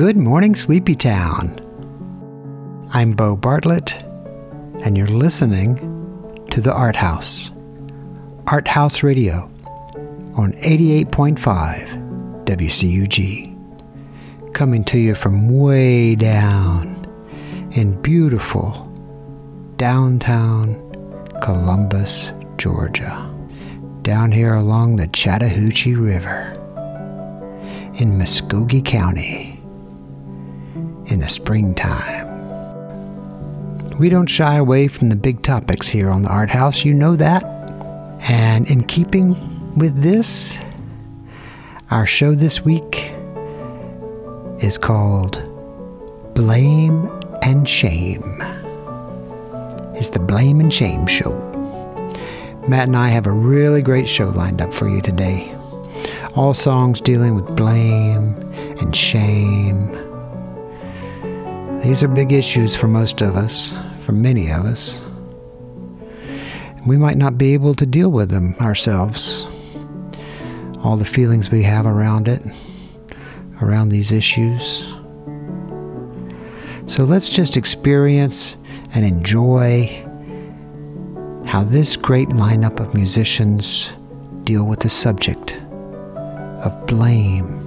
Good morning, Sleepy Town. I'm Bo Bartlett, and you're listening to the Art House, Art House Radio on 88.5 WCUG, coming to you from way down in beautiful downtown Columbus, Georgia, down here along the Chattahoochee River in Muscogee County in the springtime. We don't shy away from the big topics here on the Art House, you know that. And in keeping with this, our show this week is called Blame and Shame. It's the Blame and Shame Show. Matt and I have a really great show lined up for you today. All songs dealing with blame and shame these are big issues for most of us, for many of us. We might not be able to deal with them ourselves. All the feelings we have around it, around these issues. So let's just experience and enjoy how this great lineup of musicians deal with the subject of blame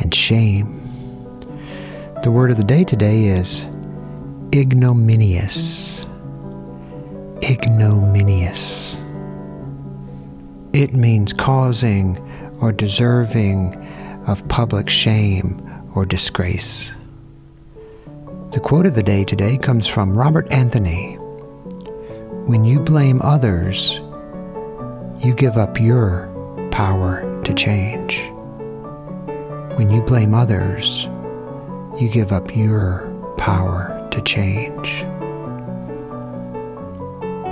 and shame. The word of the day today is ignominious. Ignominious. It means causing or deserving of public shame or disgrace. The quote of the day today comes from Robert Anthony. When you blame others, you give up your power to change. When you blame others, you give up your power to change.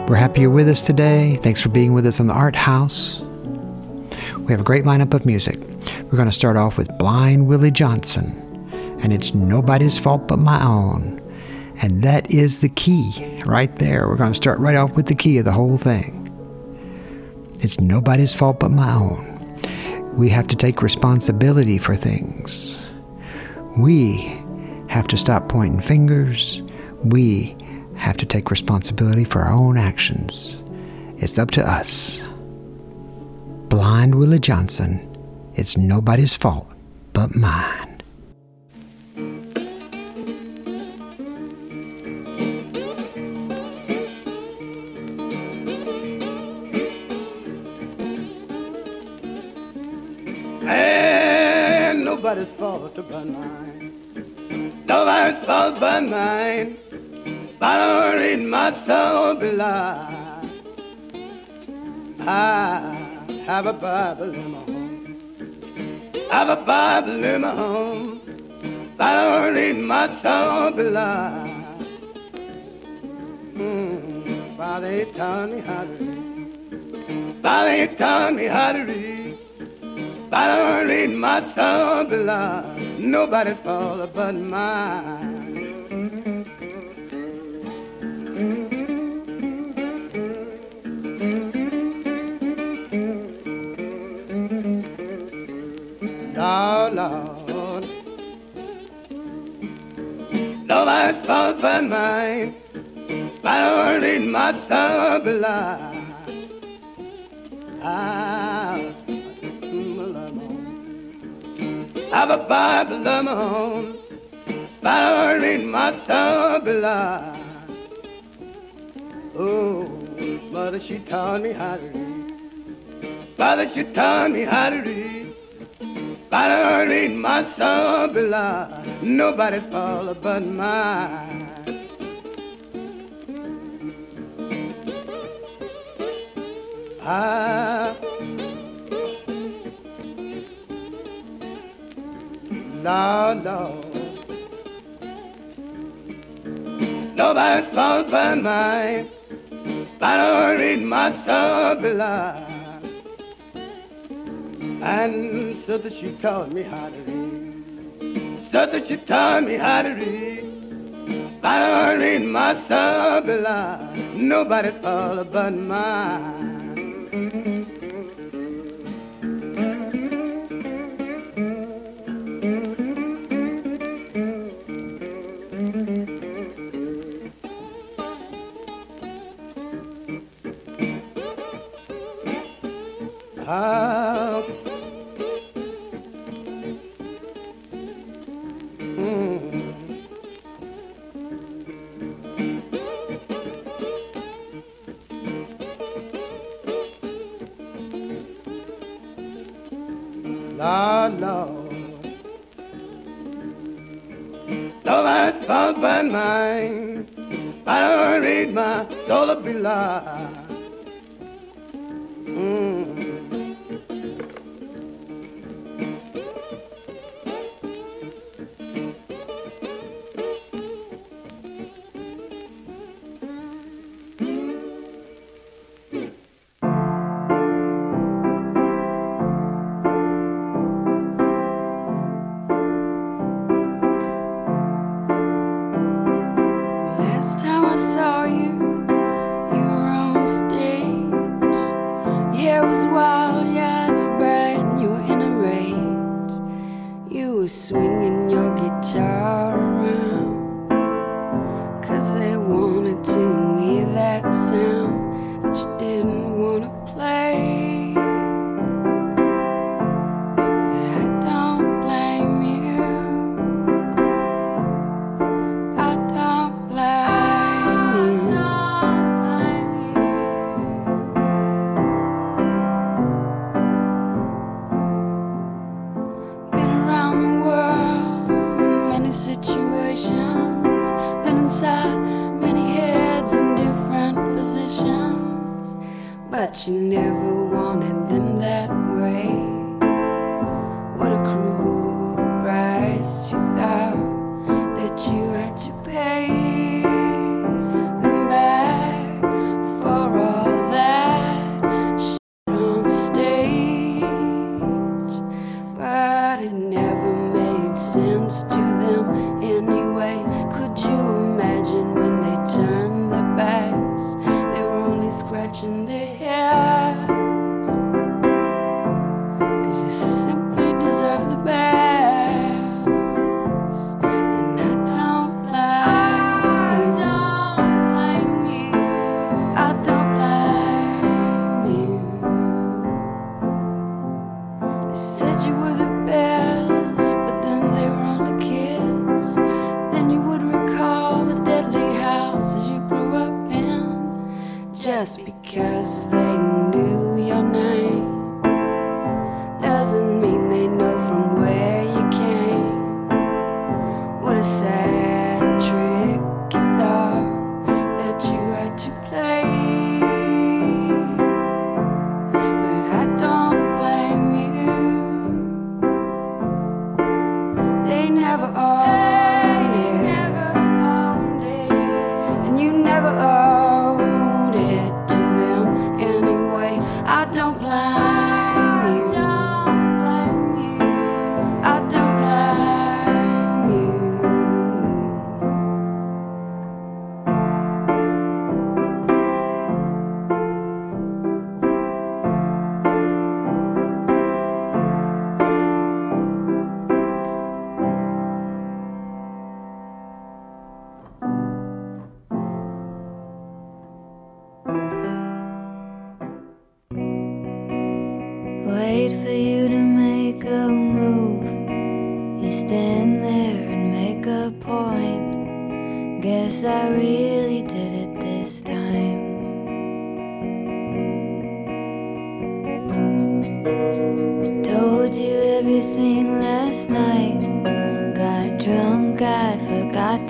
We're happy you're with us today. Thanks for being with us on the Art House. We have a great lineup of music. We're going to start off with Blind Willie Johnson, and it's nobody's fault but my own. And that is the key right there. We're going to start right off with the key of the whole thing. It's nobody's fault but my own. We have to take responsibility for things. We have to stop pointing fingers. We have to take responsibility for our own actions. It's up to us. Blind Willie Johnson, it's nobody's fault but mine. Nobody's fault but mine. Nobody's fault but mine. But I don't read my soul belie. I have a Bible in my home. Have a Bible in my home. But I don't read my soul belie. Mm, Father, he taught me how to read. Father, he taught me how to read. Don't need my belong, nobody's fault but mine. Oh, Lord, nobody's fault but mine. Don't need my soul don't need my soul belong. Oh, mother, she taught me how to read. Father, she taught me how to read. I soul belong. Nobody's fault but mine. Ah. Lord, Lord. Nobody's fault but mine. I don't read my below. And so that she taught me how to read. So that she taught me how to read. I don't read my below. Nobody's fault but mine. Though that thought but mine, I don't read my soul touching the air.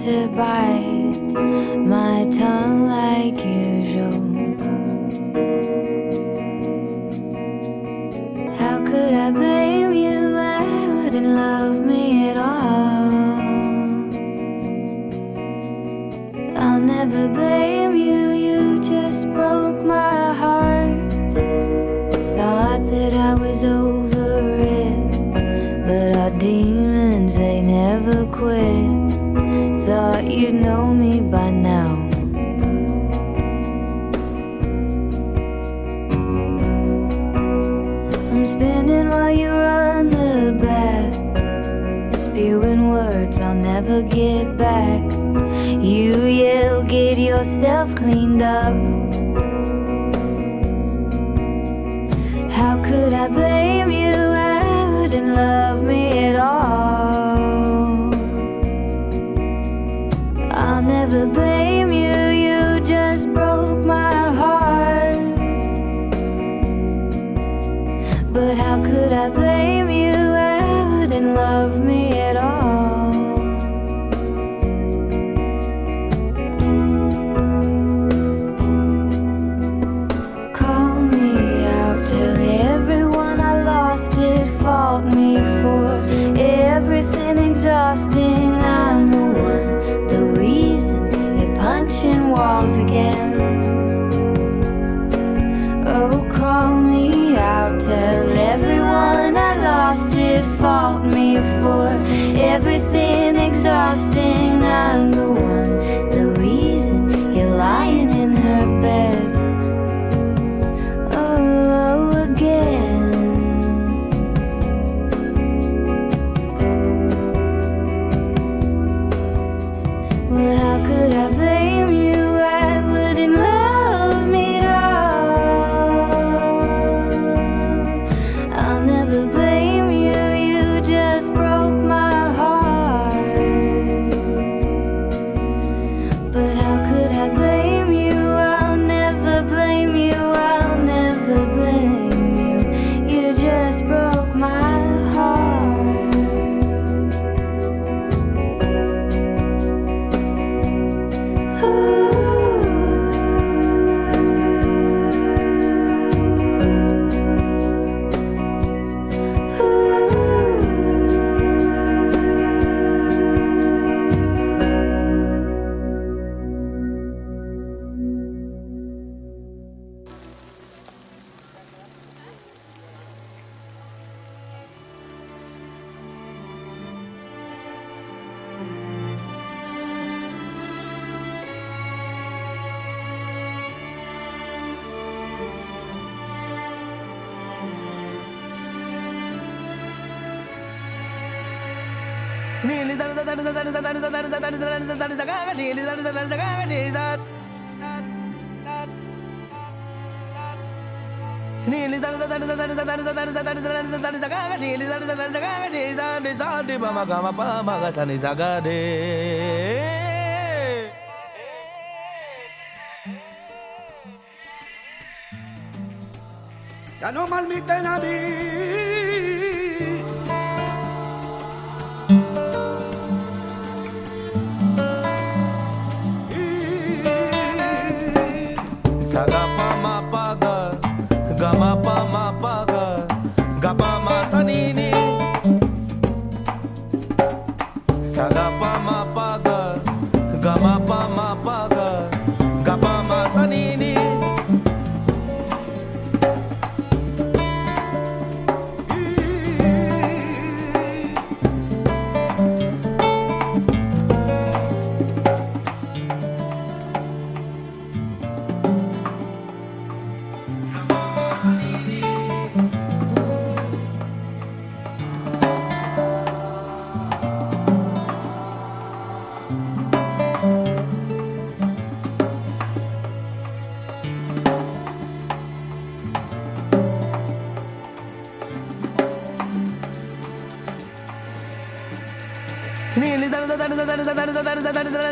To bite my tongue like could ni sa ni ma ma ga pa ma ga sa de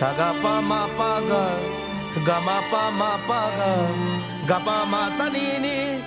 sagapa mapaga gamapa mapaga gapa masanini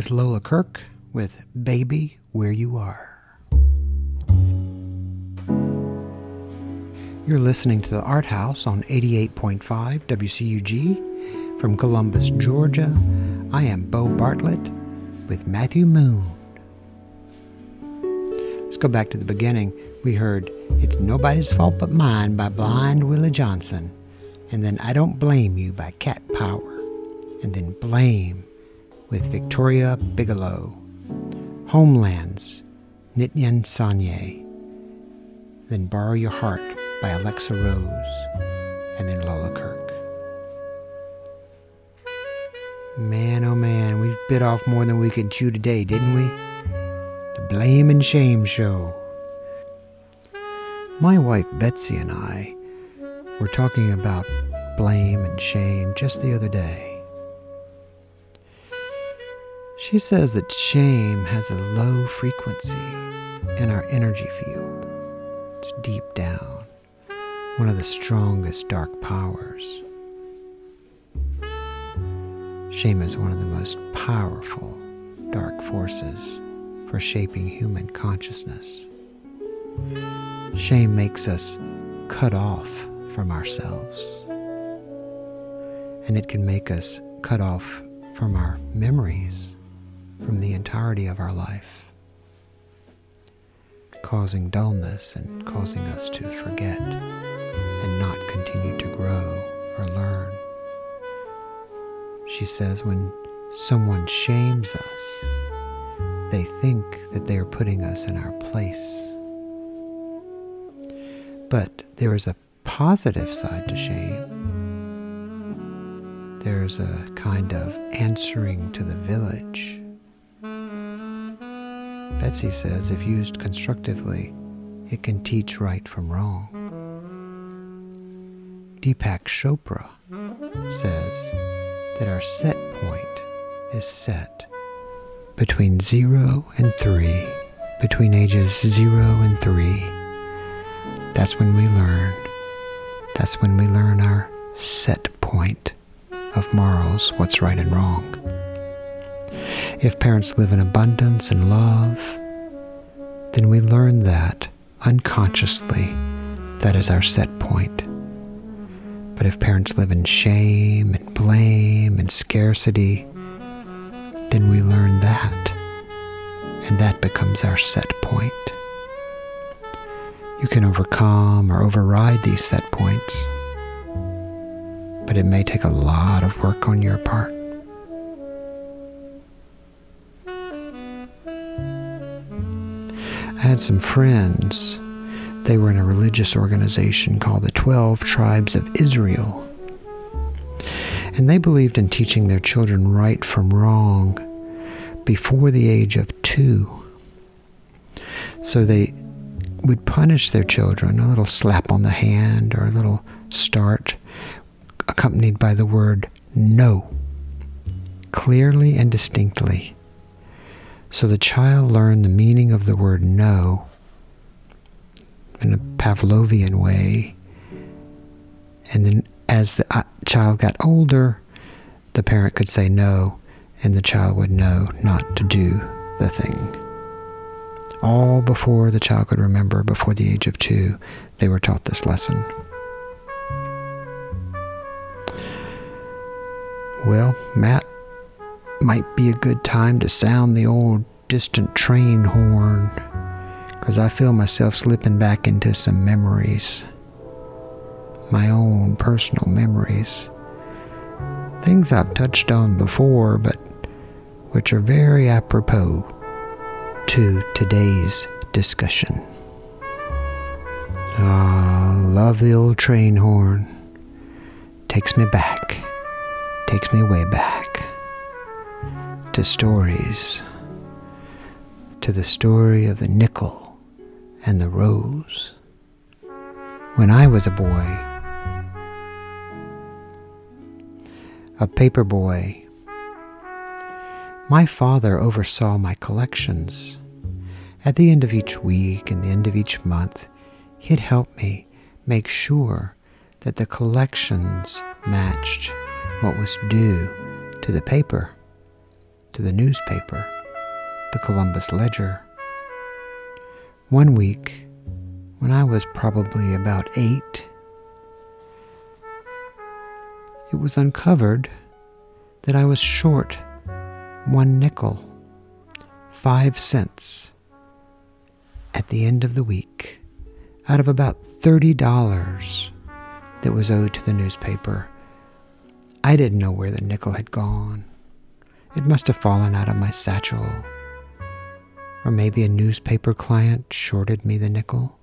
was Lola Kirke with Baby Where You Are. You're listening to the Art House on 88.5 WCUG from Columbus, Georgia. I am Bo Bartlett with Matthew Moon. Let's go back to the beginning. We heard It's Nobody's Fault But Mine by Blind Willie Johnson, and then I Don't Blame You by Cat Power, and then Blame with Victoria Bigelow. Homelands, Nityan Sanye. Then Borrow Your Heart by Alexa Rose, and then Lola Kirke. Man, oh man, we bit off more than we could chew today, didn't we? The Blame and Shame Show. My wife Betsy and I were talking about blame and shame just the other day. She says that shame has a low frequency in our energy field. It's deep down, one of the strongest dark powers. Shame is one of the most powerful dark forces for shaping human consciousness. Shame makes us cut off from ourselves, and it can make us cut off from our memories, from the entirety of our life, causing dullness and causing us to forget and not continue to grow or learn. She says when someone shames us, they think that they are putting us in our place. But there is a positive side to shame. there's a kind of answering to the village. Betsy says if used constructively, it can teach right from wrong. Deepak Chopra says that our set point is set between zero and three, between ages zero and three. That's when we learn. That's when we learn our set point of morals, what's right and wrong. If parents live in abundance and love, then we learn that unconsciously. That is our set point. But if parents live in shame and blame and scarcity, then we learn that. And that becomes our set point. You can overcome or override these set points, but it may take a lot of work on your part. Had some friends. They were in a religious organization called the Twelve Tribes of Israel. And they believed in teaching their children right from wrong before the age of two. So they would punish their children, a little slap on the hand or a little start, accompanied by the word no, clearly and distinctly. So the child learned the meaning of the word no in a Pavlovian way. And then as the uh, child got older, the parent could say no, and the child would know not to do the thing. All before the child could remember, before the age of two, they were taught this lesson. Well, Matt, might be a good time to sound the old distant train horn, because I feel myself slipping back into some memories. My own personal memories. Things I've touched on before, but which are very apropos to today's discussion. Ah, oh, love the old train horn. Takes me back, takes me way back to stories, to the story of the nickel and the rose. When I was a boy, a paper boy, my father oversaw my collections. At the end of each week and the end of each month, he'd help me make sure that the collections matched what was due to the paper to the newspaper, the Columbus Ledger. One week, when I was probably about eight, it was uncovered that I was short one nickel, five cents, at the end of the week, out of about $30 that was owed to the newspaper. I didn't know where the nickel had gone. It must have fallen out of my satchel. Or maybe a newspaper client shorted me the nickel.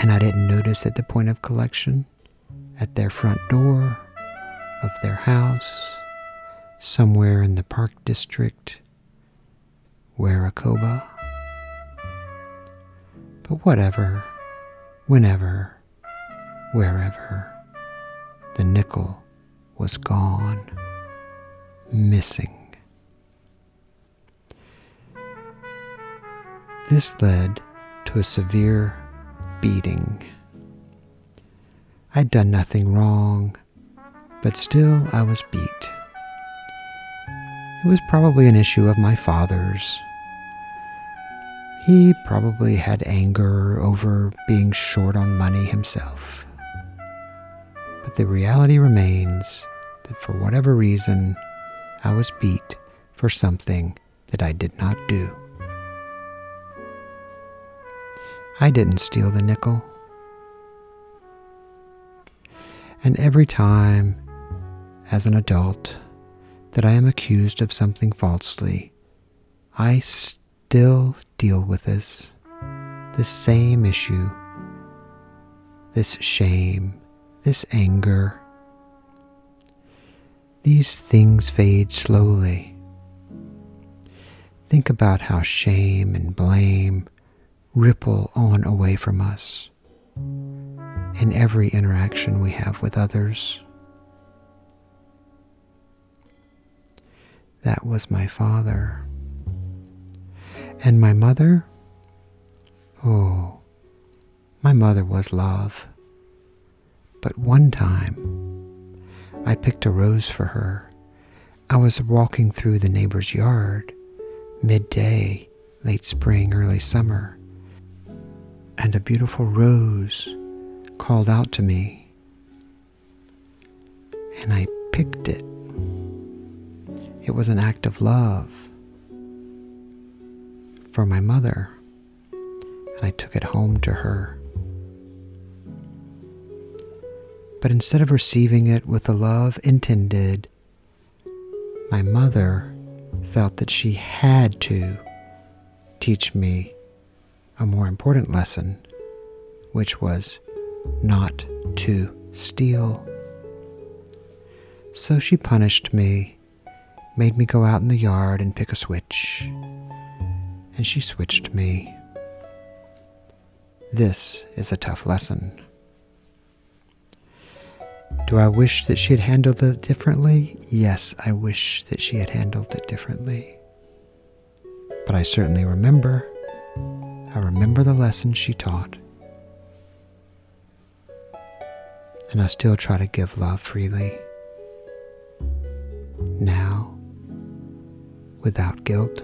And I didn't notice at the point of collection, at their front door of their house, somewhere in the Park District, Weracoba. But whatever, whenever, wherever, the nickel was gone missing. This led to a severe beating. I'd done nothing wrong, but still I was beat. It was probably an issue of my father's. He probably had anger over being short on money himself. But the reality remains that for whatever reason, I was beat for something that I did not do. I didn't steal the nickel. And every time, as an adult, that I am accused of something falsely, I still deal with this, this same issue, this shame, this anger, these things fade slowly. Think about how shame and blame ripple on away from us in every interaction we have with others. That was my father. And my mother? Oh, my mother was love. But one time, I picked a rose for her. I was walking through the neighbor's yard, midday, late spring, early summer, and a beautiful rose called out to me, and I picked it. It was an act of love for my mother, and I took it home to her. But instead of receiving it with the love intended, my mother felt that she had to teach me a more important lesson, which was not to steal. So she punished me, made me go out in the yard and pick a switch, and she switched me. This is a tough lesson. Do I wish that she had handled it differently? Yes, I wish that she had handled it differently. But I certainly remember. I remember the lesson she taught. And I still try to give love freely. Now, without guilt.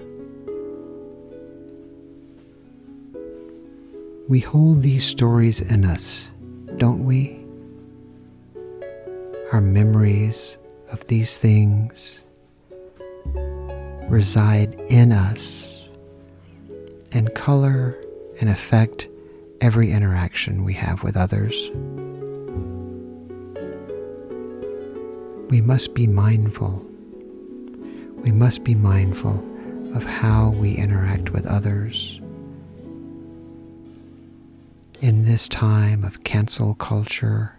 We hold these stories in us, don't we? Our memories of these things reside in us and color and affect every interaction we have with others. We must be mindful. We must be mindful of how we interact with others. In this time of cancel culture,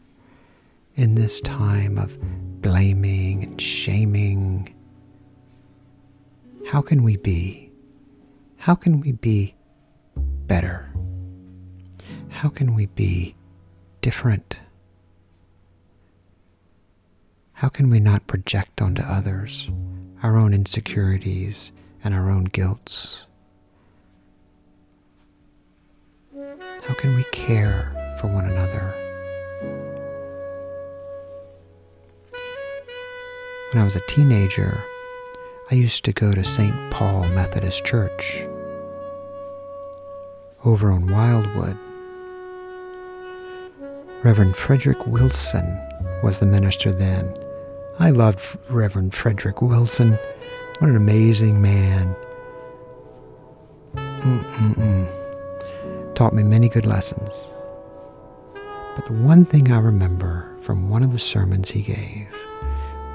in this time of blaming and shaming, how can we be? How can we be better? How can we be different? How can we not project onto others our own insecurities and our own guilts? How can we care for one another? When I was a teenager, I used to go to St. Paul Methodist Church over on Wildwood. Reverend Frederick Wilson was the minister then. I loved Reverend Frederick Wilson. What an amazing man. Mm-mm-mm. Taught me many good lessons. But the one thing I remember from one of the sermons he gave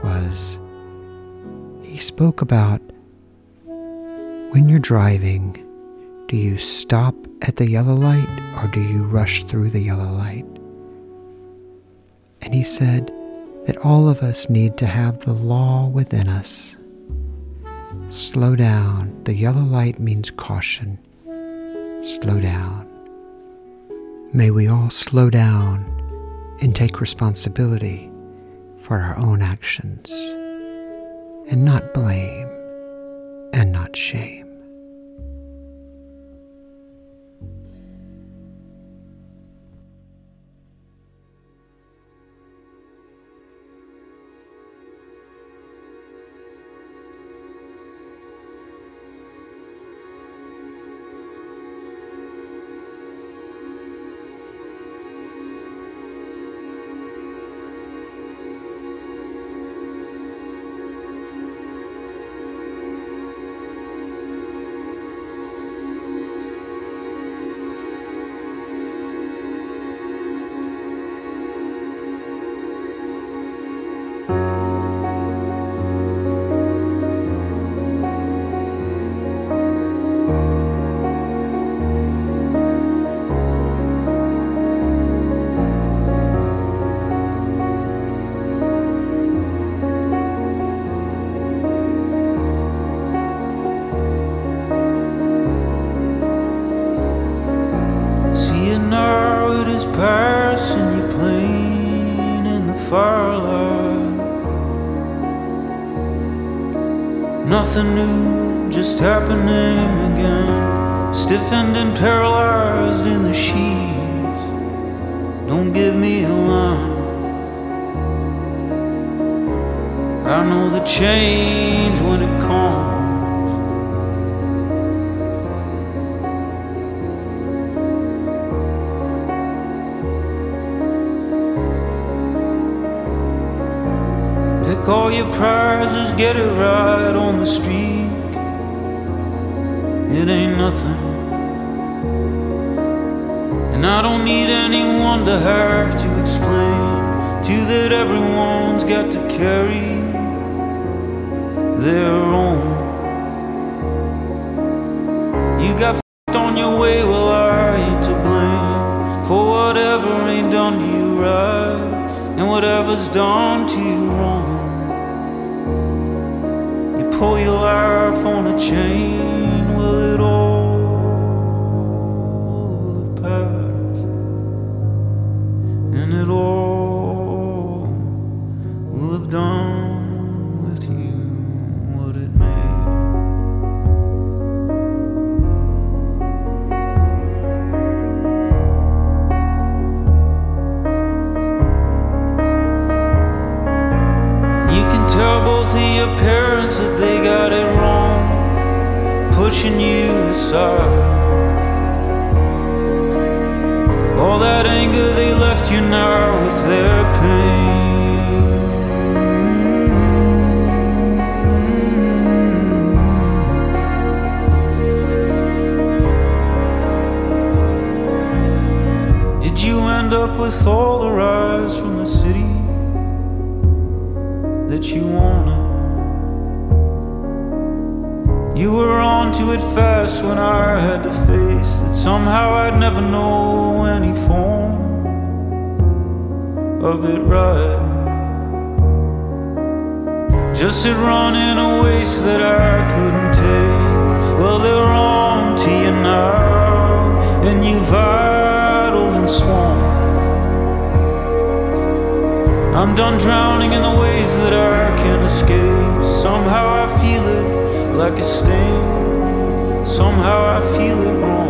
was he spoke about when you're driving, do you stop at the yellow light or do you rush through the yellow light? And he said that all of us need to have the law within us. Slow down. The yellow light means caution. Slow down. May we all slow down and take responsibility for our own actions and not blame and not shame. The change when it comes. Pick all your prizes, get it right on the streak. It ain't nothing. And I don't need anyone to have to explain to that everyone's got to carry their own. You got f***ed on your way, well, I ain't to blame for whatever ain't done to you right and whatever's done to you wrong. You pull your life on a chain, tell both of your parents that they got it wrong, pushing you aside. All that anger they left you now with their pain. Did you end up with all the rise from the city? That you wanted. You were on to it fast when I had to face that somehow I'd never know any form of it right. Just it running in a waste that I couldn't take. Well, they're on to you now, and you've idled and swung. I'm done drowning in the ways that I can't escape. Somehow I feel it like a sting. Somehow I feel it wrong.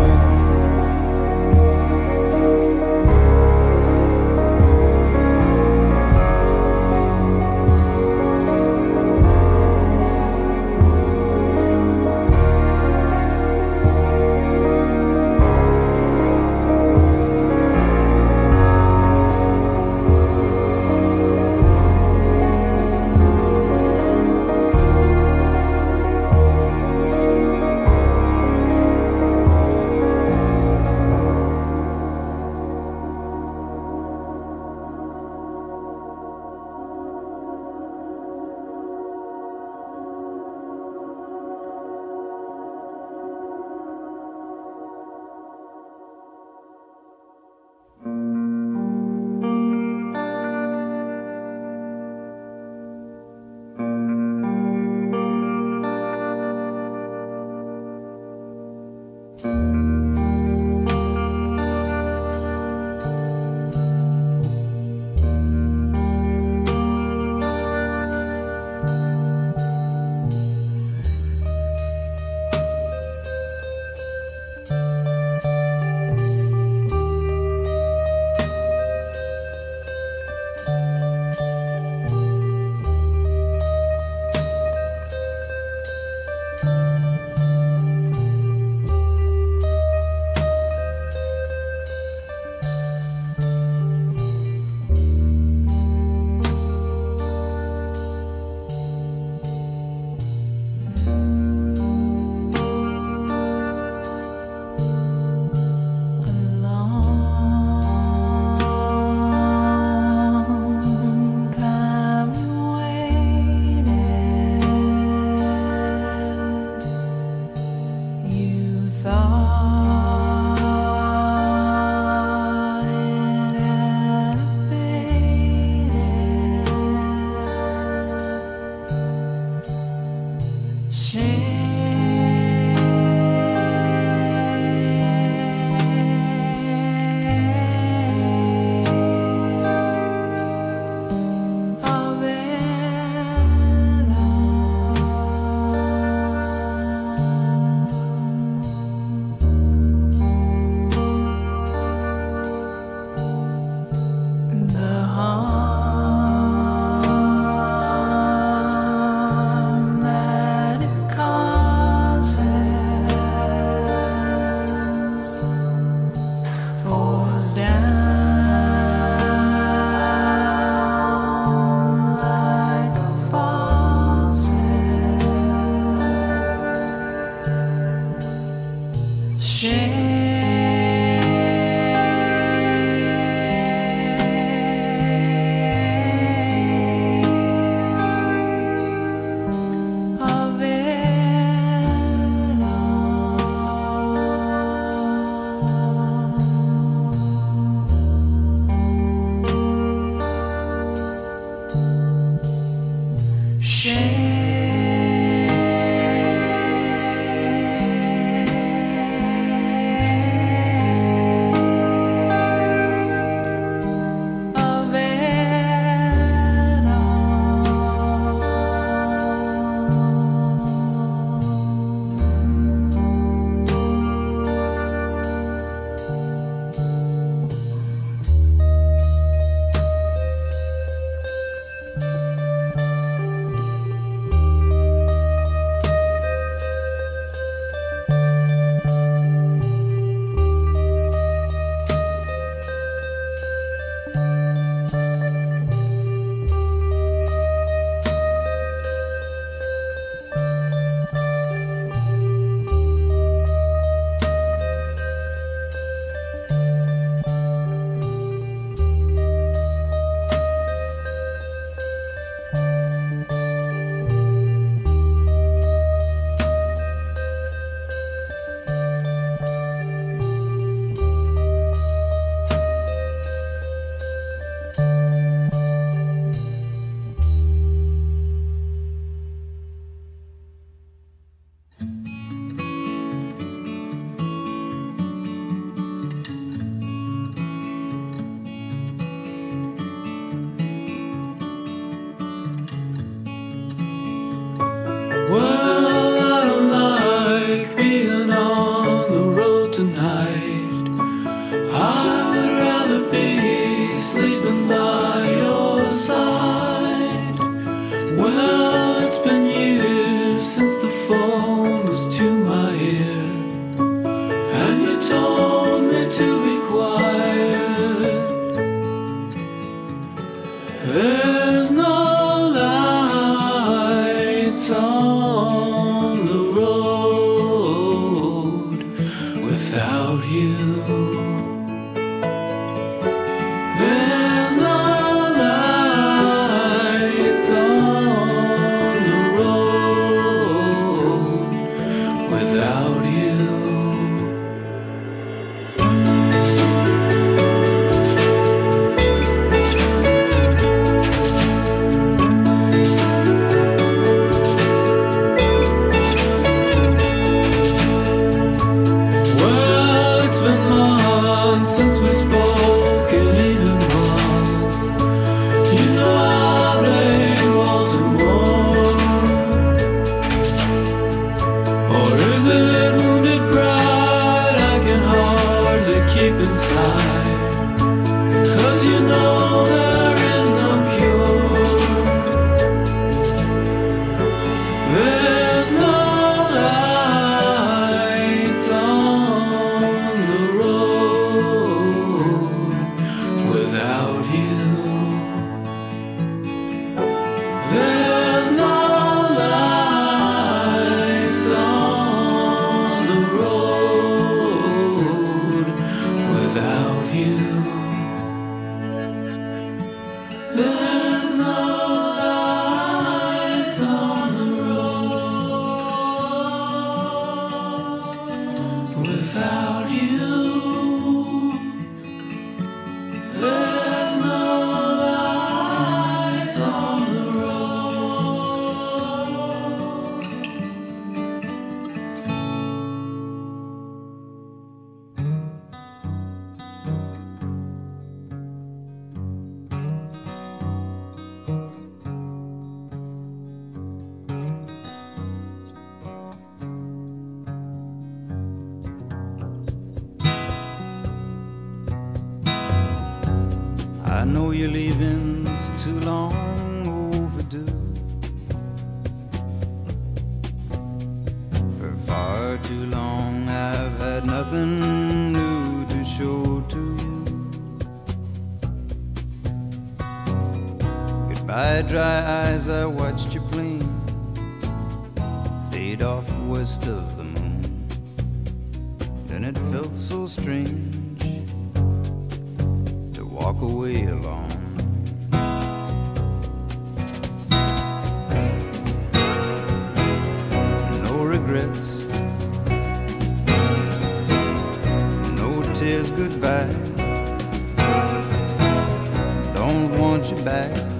Don't want you back.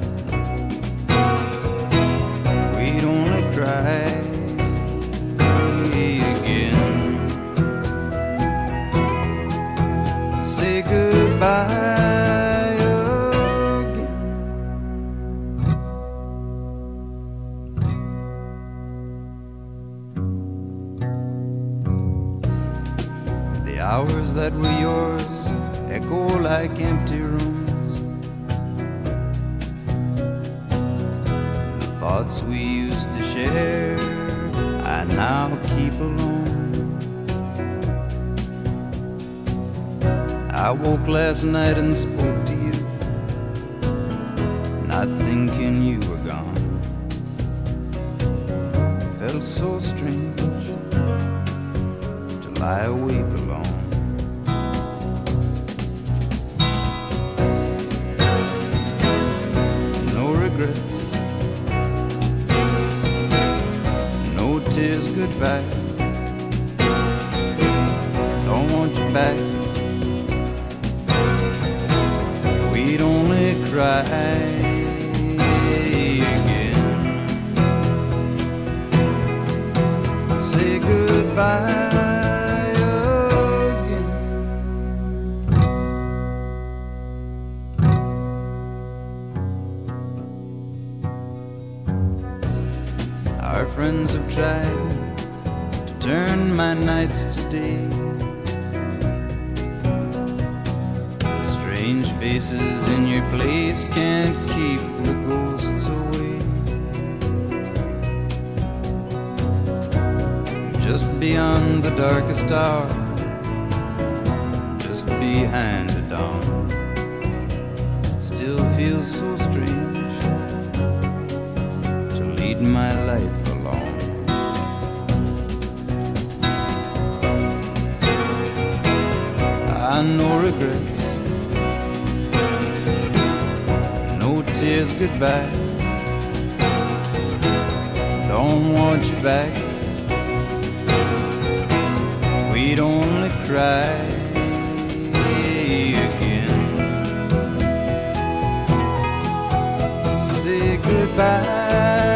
can't keep the ghosts away. Just beyond the darkest hour, just behind the dawn, still feels so strange to lead my life alone. I know regrets. says goodbye. Don't want you back. We'd only cry again. Say goodbye.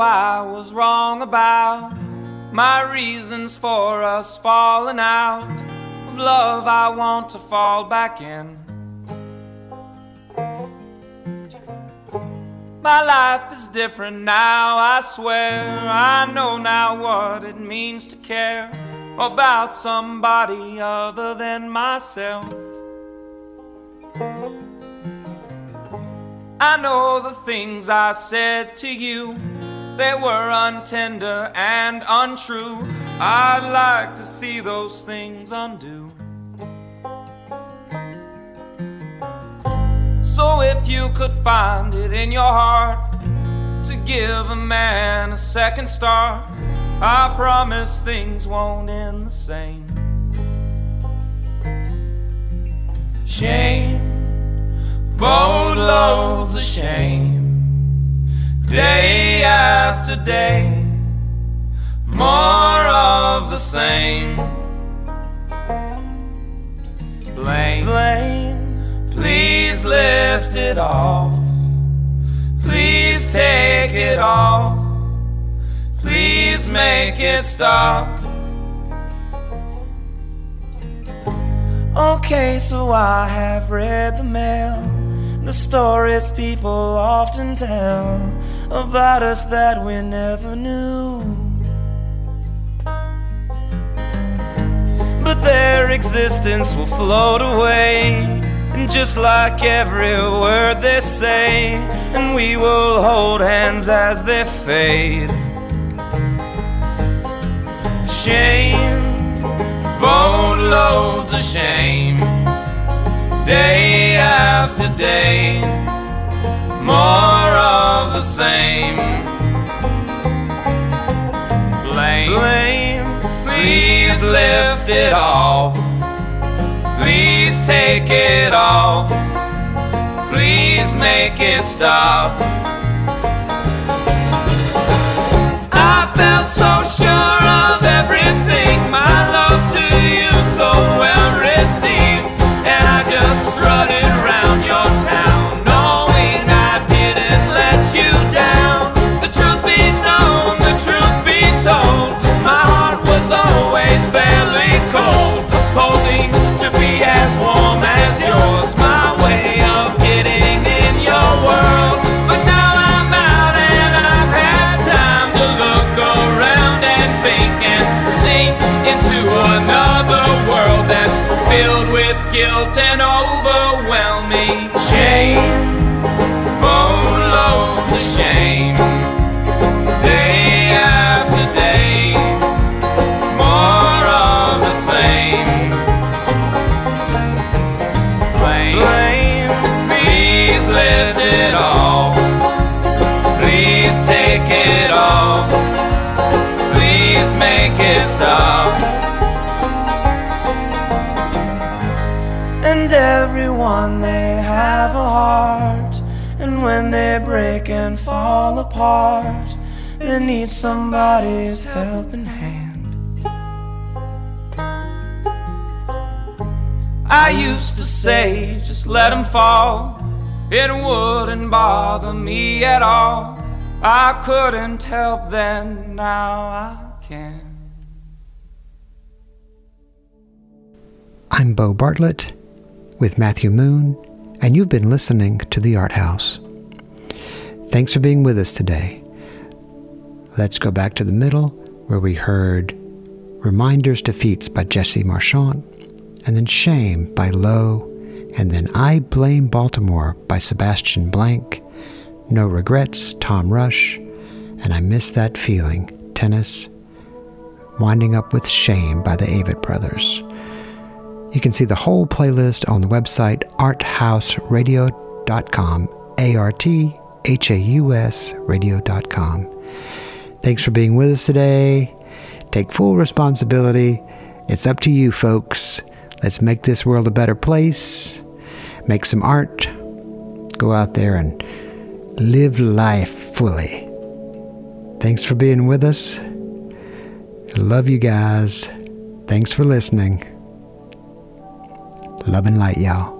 I was wrong about my reasons for us falling out. Of love, I want to fall back in. My life is different now, I swear. I know now what it means to care about somebody other than myself. I know the things I said to you, they were untender and untrue. I'd like to see those things undo. So if you could find it in your heart to give a man a second start, I promise things won't end the same. Shame boatloads of shame, day after day, more of the same. Blame, blame, please lift it off, please take it off, please make it stop. Okay, so I have read the mail the stories people often tell about us that we never knew. But their existence will float away, and just like every word they say, and we will hold hands as they fade. Shame, boatloads of shame day after day, more of the same. Blame, blame, please lift it off. Please take it off. Please make it stop. I felt so sure fall apart, they need somebody's helping hand. I used to say, just let them fall. It wouldn't bother me at all. I couldn't help then, now I can. I'm Bo Bartlett with Matthew Moon, and you've been listening to The Art Haus. Thanks for being with us today. Let's go back to the middle where we heard Reminders Defeats by Jesse Marchant, and then Shame by Low, and then I Blame Baltimore by Sebastian Blank, No Regrets, Tom Rush, and I Miss That Feeling, Tennis, winding up with Shame by the Avett Brothers. You can see the whole playlist on the website arthausradio.com, A R T H A U S radio.com. Thanks for being with us today. Take full responsibility. It's up to you, folks. Let's make this world a better place. Make some art. Go out there and live life fully. Thanks for being with us. Love you guys. Thanks for listening. Love and light, y'all.